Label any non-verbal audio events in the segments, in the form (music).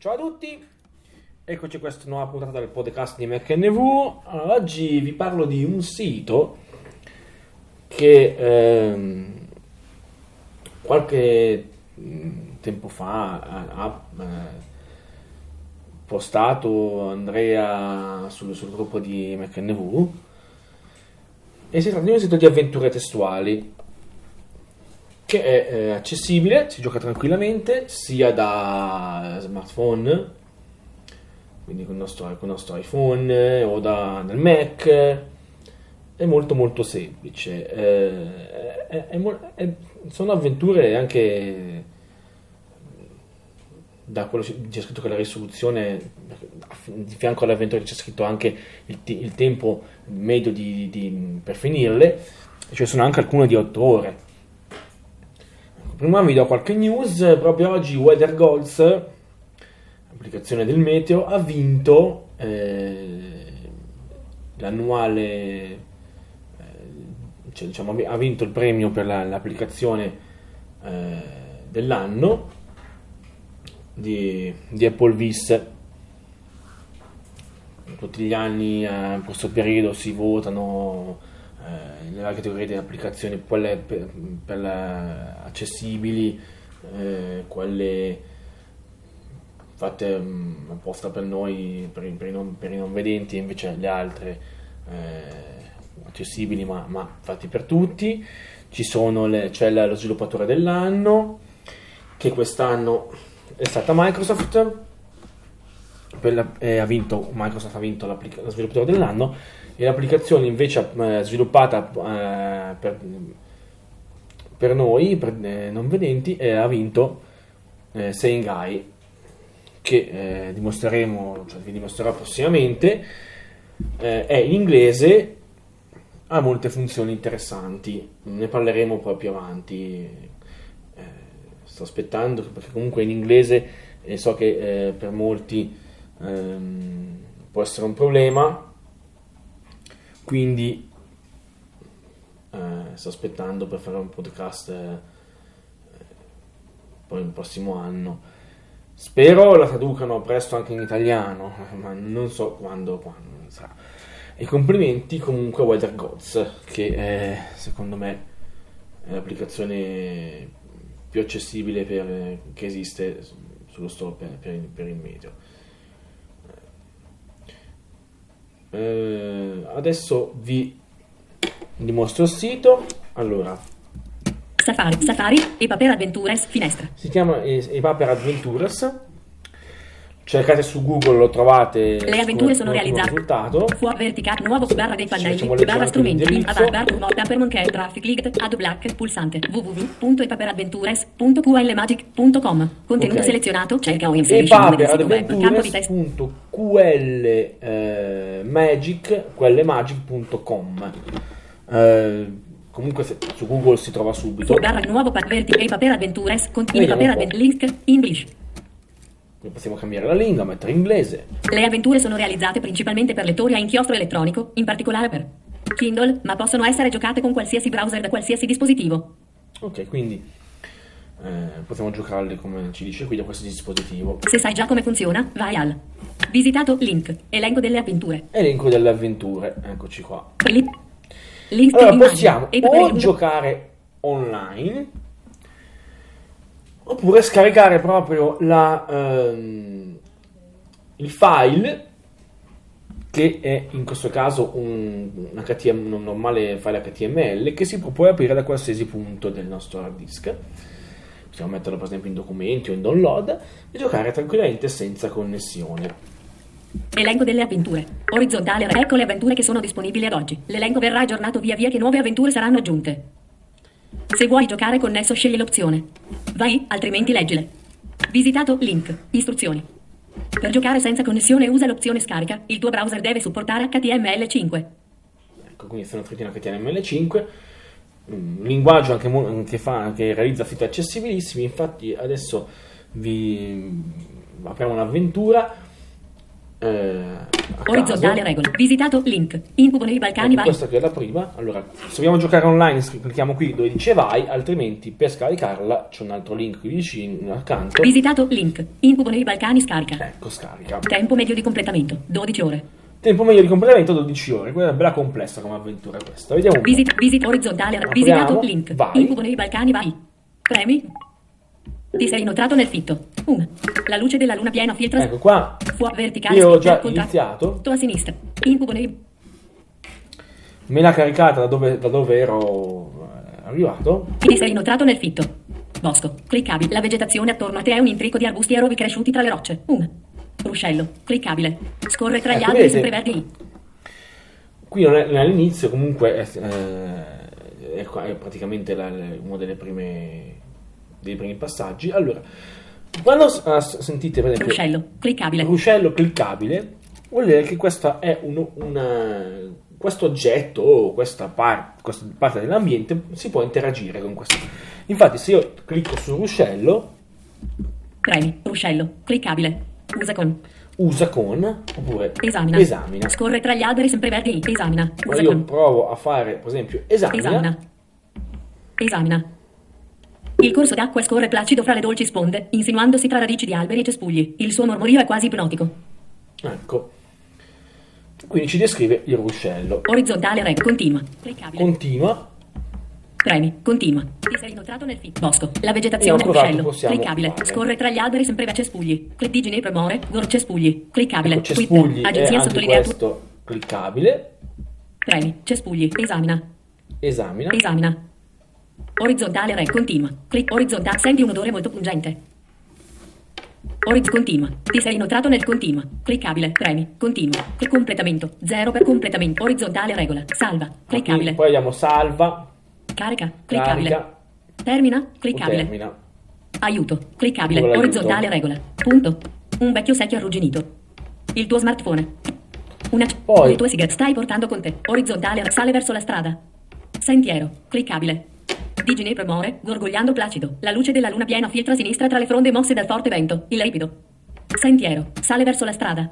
Ciao a tutti, eccoci a questa nuova puntata del podcast di MacNV. Oggi vi parlo di un sito che ehm, qualche mm, tempo fa ha, ha eh, postato Andrea sul, sul gruppo di MacNV e si tratta di un sito di avventure testuali che è eh, accessibile, si gioca tranquillamente sia da smartphone, quindi con il nostro, con il nostro iPhone o da, dal Mac, è molto molto semplice. Eh, è, è, sono avventure anche da quello che c'è scritto che la risoluzione di fianco all'avventura c'è scritto anche il, il tempo medio di, di, per finirle, ci cioè sono anche alcune di 8 ore Prima vi do qualche news, proprio oggi Weather Goals, applicazione del meteo, ha vinto eh, l'annuale, eh, cioè, diciamo, ha vinto il premio per la, l'applicazione eh, dell'anno di, di Apple Vis. Tutti gli anni eh, in questo periodo si votano eh, nella categoria di applicazioni, quelle per, per accessibili, eh, quelle fatte um, apposta per noi, per, per, i non, per, i non, vedenti, invece le altre eh, accessibili ma, ma fatti per tutti. Ci le, c'è lo sviluppatore dell'anno, che quest'anno è stata Microsoft. La, eh, ha vinto, Microsoft ha vinto lo sviluppatore dell'anno e l'applicazione invece eh, sviluppata eh, per, per, noi, per eh, non vedenti, ha vinto eh, Sengai, che eh, dimostreremo, cioè vi dimostrerò prossimamente, eh, è in inglese, ha molte funzioni interessanti, ne parleremo poi più avanti, eh, sto aspettando perché comunque in inglese so che per molti ehm, può essere un problema, quindi eh, sto aspettando per fare un podcast eh, poi il prossimo anno. Spero la traducano presto anche in italiano, (laughs) ma non so quando, quando sarà. E complimenti comunque a Weather Gods, che è, secondo me è l'applicazione più accessibile per, che esiste sullo store per, per, per il meteo. Eh, adesso vi dimostro il sito. Allora, Safari, Safari, EPA per Adventures, finestra. Si chiama EPA per Adventures. Cercate su Google, lo trovate. Le avventure sono realizzate. Risultato. Fuoco verticale, nuovo barra dei pannelli, barra strumenti, in bar, mota per monche, traffic, linked, ad black, pulsante, www.epaperaventuress.qlmagic.com. Contenuto okay. selezionato, cerca o inserisci il nome del sito web, campo di testo. QL, eh, qlmagic.com. Eh, comunque se, su Google si trova subito. Barra nuovo paper adventures, continui paper link, English. Qui possiamo cambiare la lingua, mettere inglese. Le avventure sono realizzate principalmente per lettori a inchiostro elettronico, in particolare per Kindle, ma possono essere giocate con qualsiasi browser da qualsiasi dispositivo. Ok, quindi eh, possiamo giocarle come ci dice qui da qualsiasi dispositivo. Se sai già come funziona, vai al visitato link, elenco delle avventure. Elenco delle avventure, eccoci qua. Lip. List allora, possiamo o giocare online oppure scaricare proprio la, ehm, il file che è in questo caso un, una KTM, un normale file HTML che si può poi aprire da qualsiasi punto del nostro hard disk possiamo metterlo per esempio in documenti o in download e giocare tranquillamente senza connessione Elenco delle avventure. Orizzontale. Ecco le avventure che sono disponibili ad oggi. L'elenco verrà aggiornato via via che nuove avventure saranno aggiunte. Se vuoi giocare connesso scegli l'opzione. Vai, altrimenti leggile. Visitato link. Istruzioni. Per giocare senza connessione usa l'opzione scarica. Il tuo browser deve supportare HTML5. Ecco, quindi sono scritti in HTML5. Un linguaggio anche, che, fa, che realizza siti accessibilissimi. Infatti adesso vi apriamo un'avventura. Eh, Orizzontale regola. Visitato link. Incubo nei Balcani Ecco, questa che è la prima. Allora, se vogliamo giocare online, clicchiamo qui dove dice vai, altrimenti per scaricarla c'è un altro link qui vicino accanto. Visitato link. Incubo nei Balcani scarica. Ecco, scarica. Tempo medio di completamento 12 ore. Tempo medio di completamento 12 ore. Quella è bella complessa come avventura questa. Vediamo un po'. Visit, visit orizzontale. Apriamo. Visitato link. Vai. Incubo nei Balcani vai. Premi. Ti sei inoltrato nel fitto. 1. La luce della luna piena filtra Ecco qua. fuori verticale. Io ho già iniziato. Tutto a sinistra. Incubo nei Me l'ha caricata da dove, da dove ero eh, arrivato. Ti sei inoltrato nel fitto. Bosco. Cliccabile. La vegetazione attorno a te è un intrico di arbusti aerobi cresciuti tra le rocce. 1. Ruscello. Cliccabile. Scorre tra gli Ecco, alberi vedete? sempre verdi. Qui non è, non è all'inizio, comunque è, eh, è è praticamente la- uno delle prime, dei primi passaggi. Allora, quando ah, sentite per esempio Ruscello. Cliccabile. ruscello cliccabile, vuol dire che questa è uno- una- questo oggetto o questa, par- questa parte dell'ambiente si può interagire con questo. Infatti, se io clicco sul ruscello, Premi. Ruscello. Cliccabile. Usa con. usa con oppure Esamina. esamina. Scorre tra gli alberi sempre verdi. Esamina. Ma Usa io con. provo a fare, per esempio, esamina. Esamina. Esamina. Il corso d'acqua scorre placido fra le dolci sponde, insinuandosi tra radici di alberi e cespugli. Il suo mormorio è quasi ipnotico. Ecco. Quindi ci descrive il ruscello. Orizzontale reg. Continua. Cliccabile. Continua. Premi. Continua. Ti sei inoltrato nel fit. Bosco. La vegetazione. trovato, Ruscello. possiamo Cliccabile. fare. Scorre tra gli alberi sempre verdi cespugli. Clic di Ginepro More. Gor cespugli. Cliccabile. Ecco, cespugli è Agenzia anche sottolinea tu. questo cliccabile. Premi. Cespugli. Esamina. Esamina. Esamina. Orizzontale reg. Continua. Clic orizzontale. Senti un odore molto pungente. Oriz continua. Ti sei inoltrato nel continua. Cliccabile. Premi. Continua. Completamento. 0 per completamento. Orizzontale regola. Salva. Qui Cliccabile. poi abbiamo salva, Carica. Cliccabile. carica Termina. Cliccabile. termina. Aiuto. Cliccabile. Dove l'aiuto? Orizzontale regola. Punto. Un vecchio secchio arrugginito. Il tuo smartphone. Una c- Poi- Le tue sigarette stai portando con te. Orizzontale sale verso la strada. Sentiero. Cliccabile. Di Ginepro More, gorgogliando placido. La luce della luna piena filtra a sinistra tra le fronde mosse dal forte vento. Il ripido. Sentiero. Sale verso la strada.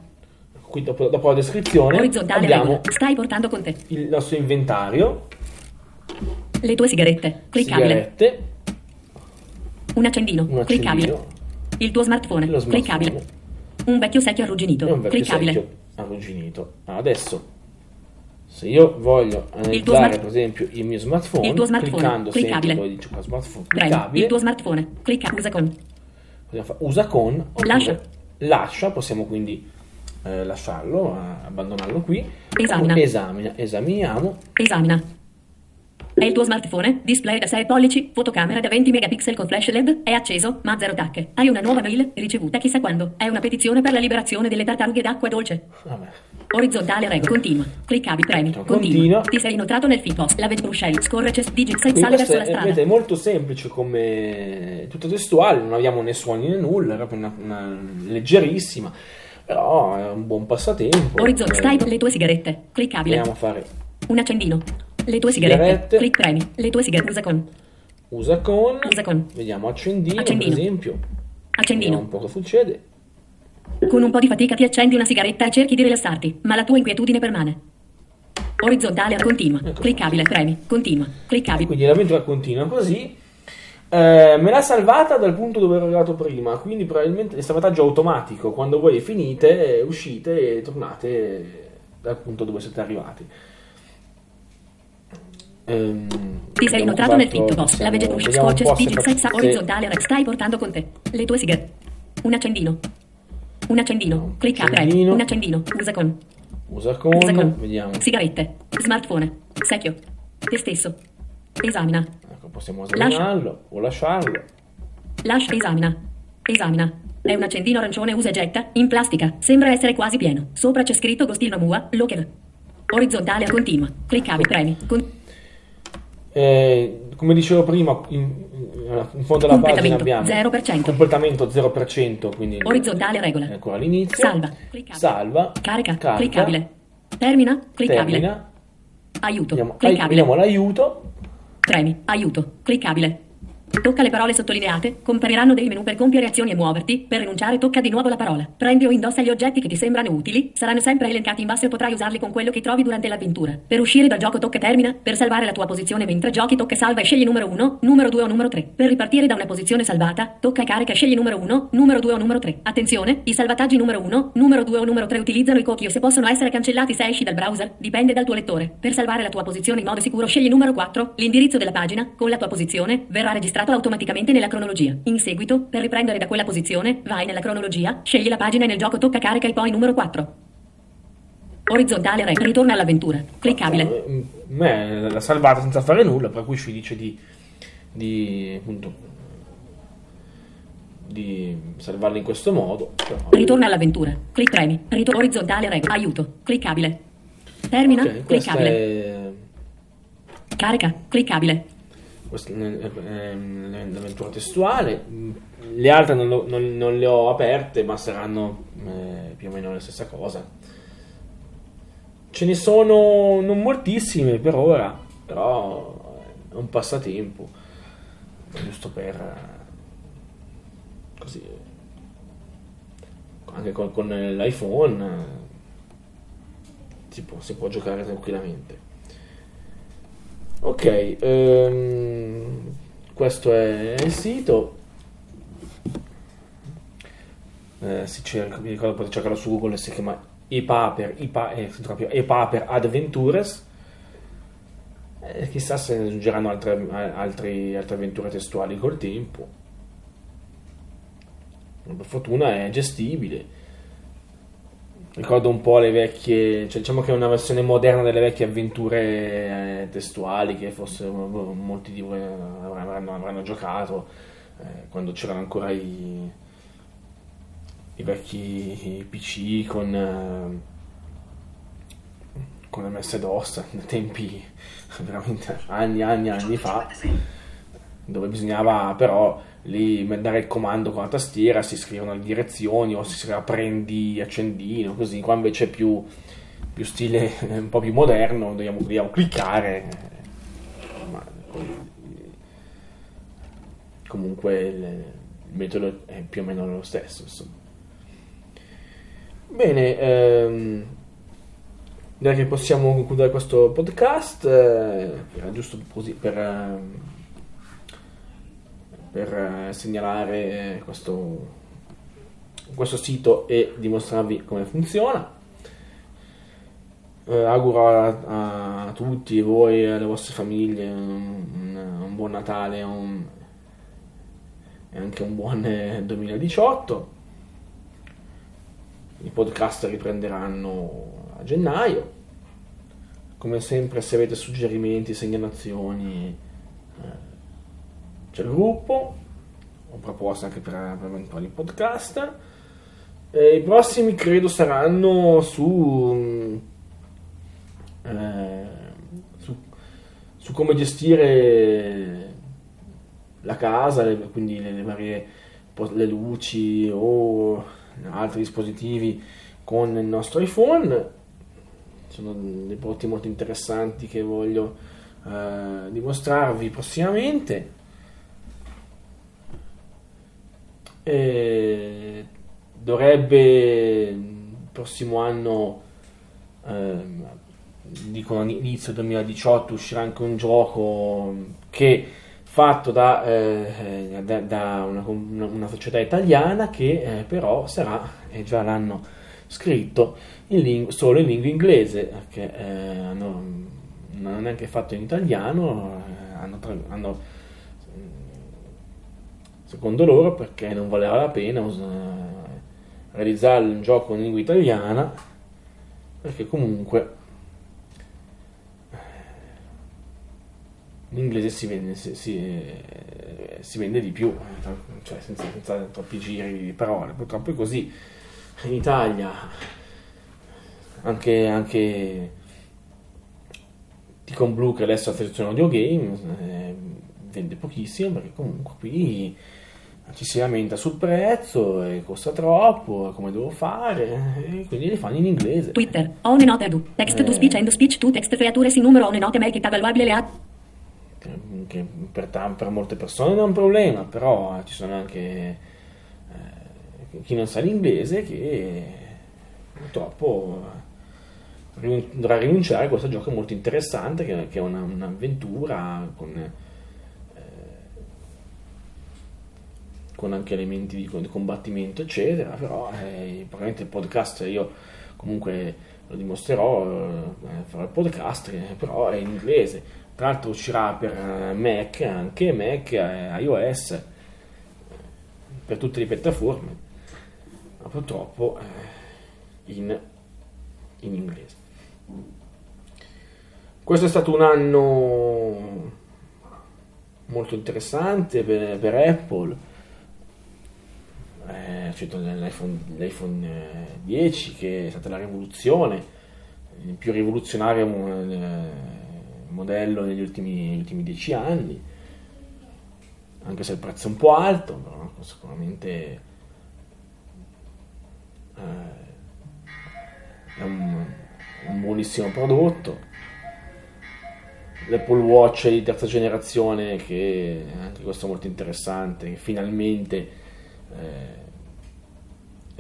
Qui dopo, dopo la descrizione Orizzontale abbiamo regola. Stai portando con te. il nostro inventario, Le tue sigarette. Cliccabile. sigarette, Un accendino. un Cliccabile. Il tuo smartphone. Lo smartphone. Cliccabile. Un vecchio secchio arrugginito. un vecchio Cliccabile. secchio arrugginito. Adesso, se io voglio analizzare smart- per esempio il mio smartphone, Il tuo smartphone. cliccando sempre Cliccabile. dove dice qua smartphone, cliccabile, Il tuo smartphone. Clicca. Usa con. usa con, Lascia. lascia, possiamo quindi eh, lasciarlo, abbandonarlo qui, Esamina. esamina, esaminiamo, Esamina. È il tuo smartphone? Display da 6 pollici, fotocamera da 20 megapixel con flash LED, è acceso, ma zero tacche. Hai una nuova mail, ricevuta chissà quando. È una petizione per la liberazione delle tartarughe d'acqua dolce. vabbè, Orizzontale regola. Continua. Cliccabili, premi. Continua. Continua. Ti sei inoltrato nel feed post. La ved Bruxelles. Scorre chest digit 6 Quindi sale questo verso la è, strada. vedete, è molto semplice come tutto testuale, non abbiamo né suoni né nulla, è proprio una, una leggerissima, però è un buon passatempo. Orizzontale. Eh, Stai le tue sigarette. Cliccabile. Proviamo a fare Un accendino. Le tue sigarette. Sigarette. Clic premi. Le tue sigarette. Usa con. usa con, Usa con. vediamo accendino, Accendino. per esempio, vediamo Accendino. un po' cosa succede. Con un po' di fatica ti accendi una sigaretta e cerchi di rilassarti, ma la tua inquietudine permane. Orizzontale continua. Ecco. (laughs) Cliccabile, premi. Continua. E Cliccabile. quindi l'avventura continua così. Eh, me l'ha salvata dal punto dove ero arrivato prima, quindi probabilmente è salvataggio automatico. Quando voi finite, eh, uscite e tornate dal punto dove siete arrivati. Ehm, Ti sei inoltrato nel fatto- fit boss. La vege possiamo- push vediamo un scorce po' se digit fa- 6 se- orizzontale re- stai portando con te. Le tue sigarette. Un accendino. Un accendino. Clicca premi. accendino. Un accendino. Usa con. Usa con, Usa con. vediamo. Sigarette. Smartphone. Secchio. Te stesso. Esamina. Ecco, possiamo esaminarlo o lasciarlo. Lascia esamina. Esamina. È un accendino arancione usa e getta, in plastica. Sembra essere quasi pieno. Sopra c'è scritto Gostino Mua, Locker. Orizzontale continua. Cliccabile, premi. Con- Eh, come dicevo prima, in, in- in fondo alla pagina abbiamo 0%. completamento 0%, quindi Orizzontale regola. ancora all'inizio. Salva. Cliccabile. Salva. Carica. Cliccabile. Termina. Cliccabile. Termina. Aiuto. Vediamo, ai- Cliccabile. vediamo l'aiuto. Premi. Aiuto. Cliccabile. Tocca le parole sottolineate, compariranno dei menu per compiere azioni e muoverti, per rinunciare tocca di nuovo la parola. Prendi o indossa gli oggetti che ti sembrano utili, saranno sempre elencati in basso e potrai usarli con quello che trovi durante l'avventura. Per uscire dal gioco tocca termina, per salvare la tua posizione mentre giochi tocca salva e scegli numero 1, numero 2 o numero 3. Per ripartire da una posizione salvata, tocca carica e scegli numero 1, numero 2 o numero 3. Attenzione, i salvataggi numero 1, numero 2 o numero 3 utilizzano i cookie o se possono essere cancellati se esci dal browser, dipende dal tuo lettore. Per salvare la tua posizione in modo sicuro scegli numero 4, l'indirizzo della pagina, con la tua posizione, verrà registrato automaticamente nella cronologia. In seguito, per riprendere da quella posizione, vai nella cronologia, scegli la pagina e nel gioco tocca carica e poi numero 4. Orizontale rec, ritorna all'avventura. Cliccabile. Eh, Me l'ha salvata senza fare nulla, per cui ci dice di, di appunto di salvarla in questo modo. però- Ritorna all'avventura. Clic premi. Ritor- orizzontale rec. Aiuto. Cliccabile. Termina. Ok, questa cliccabile. è Carica. Cliccabile. L'avventura testuale. Mm, Le altre non, lo- non- non le ho aperte, ma saranno eh, più o meno la stessa cosa. Ce ne sono non moltissime per ora, però è un passatempo, giusto per eh, così anche con, con l'iPhone eh, si può, si può giocare tranquillamente. Ok, ehm, questo è il sito. Eh, si cerca, mi ricordo potete cercarlo su Google, si chiama ePaper, ePa, eh, ePaper Adventures. Eh, chissà se aggiungeranno altre, altri- altre avventure testuali col tempo. Per fortuna è gestibile. Ricordo un po' le vecchie, cioè diciamo che è una versione moderna delle vecchie avventure eh, testuali che forse eh, molti di voi avranno, avranno giocato eh, quando c'erano ancora i, i vecchi PC con, eh, con MS-DOS, tempi (laughs) veramente anni, anni, anni fa dove bisognava però lì mandare il comando con la tastiera, si scrivono le direzioni o si scriveva prendi accendino, così, qua invece è più, più stile (laughs) un po' più moderno, dobbiamo, dobbiamo cliccare, ma comunque il, il metodo è più o meno lo stesso. Insomma. Bene, ehm, direi che possiamo concludere questo podcast, eh, era giusto così per... per eh, segnalare questo, questo sito e dimostrarvi come funziona. Eh, auguro a, a tutti voi e alle vostre famiglie un, un- un buon Natale un- e anche un buon eh, 2018. I podcast riprenderanno a gennaio. Come sempre, se avete suggerimenti, segnalazioni, eh, c'è il gruppo, ho proposto anche per, eventuali podcast. E I prossimi credo saranno su, eh, su, su come gestire la casa, le- quindi le, le varie le luci o altri dispositivi con il nostro iPhone. Sono dei prodotti molto interessanti che voglio eh, dimostrarvi prossimamente. E dovrebbe il prossimo anno, ehm, dicono inizio 2018, uscirà anche un gioco che fatto da, eh, da- da una, una- una società italiana che eh, però sarà, e già l'hanno scritto, in ling- solo in lingua inglese, perché eh, hanno, non hanno neanche fatto in italiano, eh, hanno, tra- hanno secondo loro perché non valeva la pena us- realizzare un gioco in lingua italiana perché comunque l'inglese si vende, si, si- si vende di più cioè senza, senza troppi giri di parole. Purtroppo è così. In Italia anche, anche Ticon Blue che adesso ha selezione audio game eh, vende pochissimo perché comunque qui ci si lamenta sul prezzo e costa troppo, come devo fare, e quindi li fanno in inglese. Twitter. Una nota do. Text to Eh. speech and speech to text creature sin numero una nota make it evaluabile le a. che per, per, molte persone non è un problema, però ci sono anche eh, chi non sa l'inglese che purtroppo dovrà rinunciare a questo gioco molto interessante che, che è una, un'avventura con, con, anche elementi di, combattimento eccetera però eh, probabilmente il podcast io comunque lo dimostrerò eh, farò il podcast eh, però è in inglese tra l'altro uscirà per eh, Mac anche Mac iOS per tutte le piattaforme ma purtroppo in, in inglese questo è stato un anno molto interessante per, per Apple. Eh, cioè l'iPhone, l'iPhone 10 che è stata la rivoluzione, il più rivoluzionario eh, modello negli ultimi, negli ultimi dieci anni, anche se il prezzo è un po' alto, però sicuramente eh, è un, un buonissimo prodotto. L'Apple Watch di terza generazione, che anche questo è molto interessante, finalmente eh,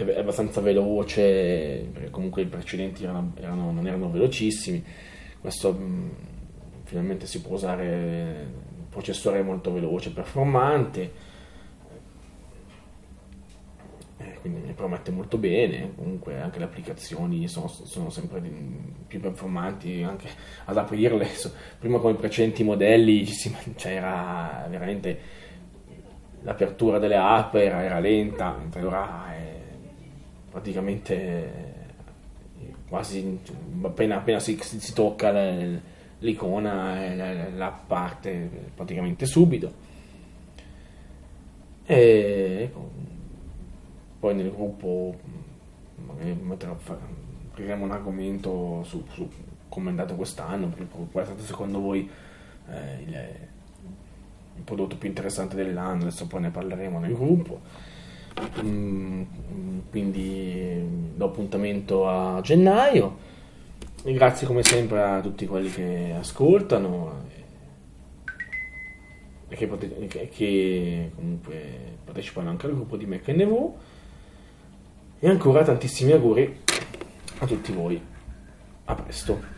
è abbastanza veloce, perché comunque i precedenti erano, erano, non erano velocissimi. Questo mh, mm, finalmente si può usare un processore molto veloce, performante. Quindi mi promette molto bene, comunque anche le applicazioni sono, sono sempre più performanti anche ad aprirle, prima con i precedenti modelli (laughs) c'era veramente l'apertura delle app era, era lenta, mentre ora è praticamente quasi appena, appena si, si, tocca l'icona l'app parte praticamente subito. E ecco, poi nel gruppo magari apriremo un argomento su, su come è andato quest'anno, qual è stato secondo voi eh, il, il, prodotto più interessante dell'anno, adesso poi ne parleremo nel gruppo. Mm, quindi do appuntamento a gennaio. E grazie come sempre a tutti quelli che ascoltano e che, pote- che comunque partecipano anche al gruppo di MacNV. E ancora tantissimi auguri a tutti voi. A presto.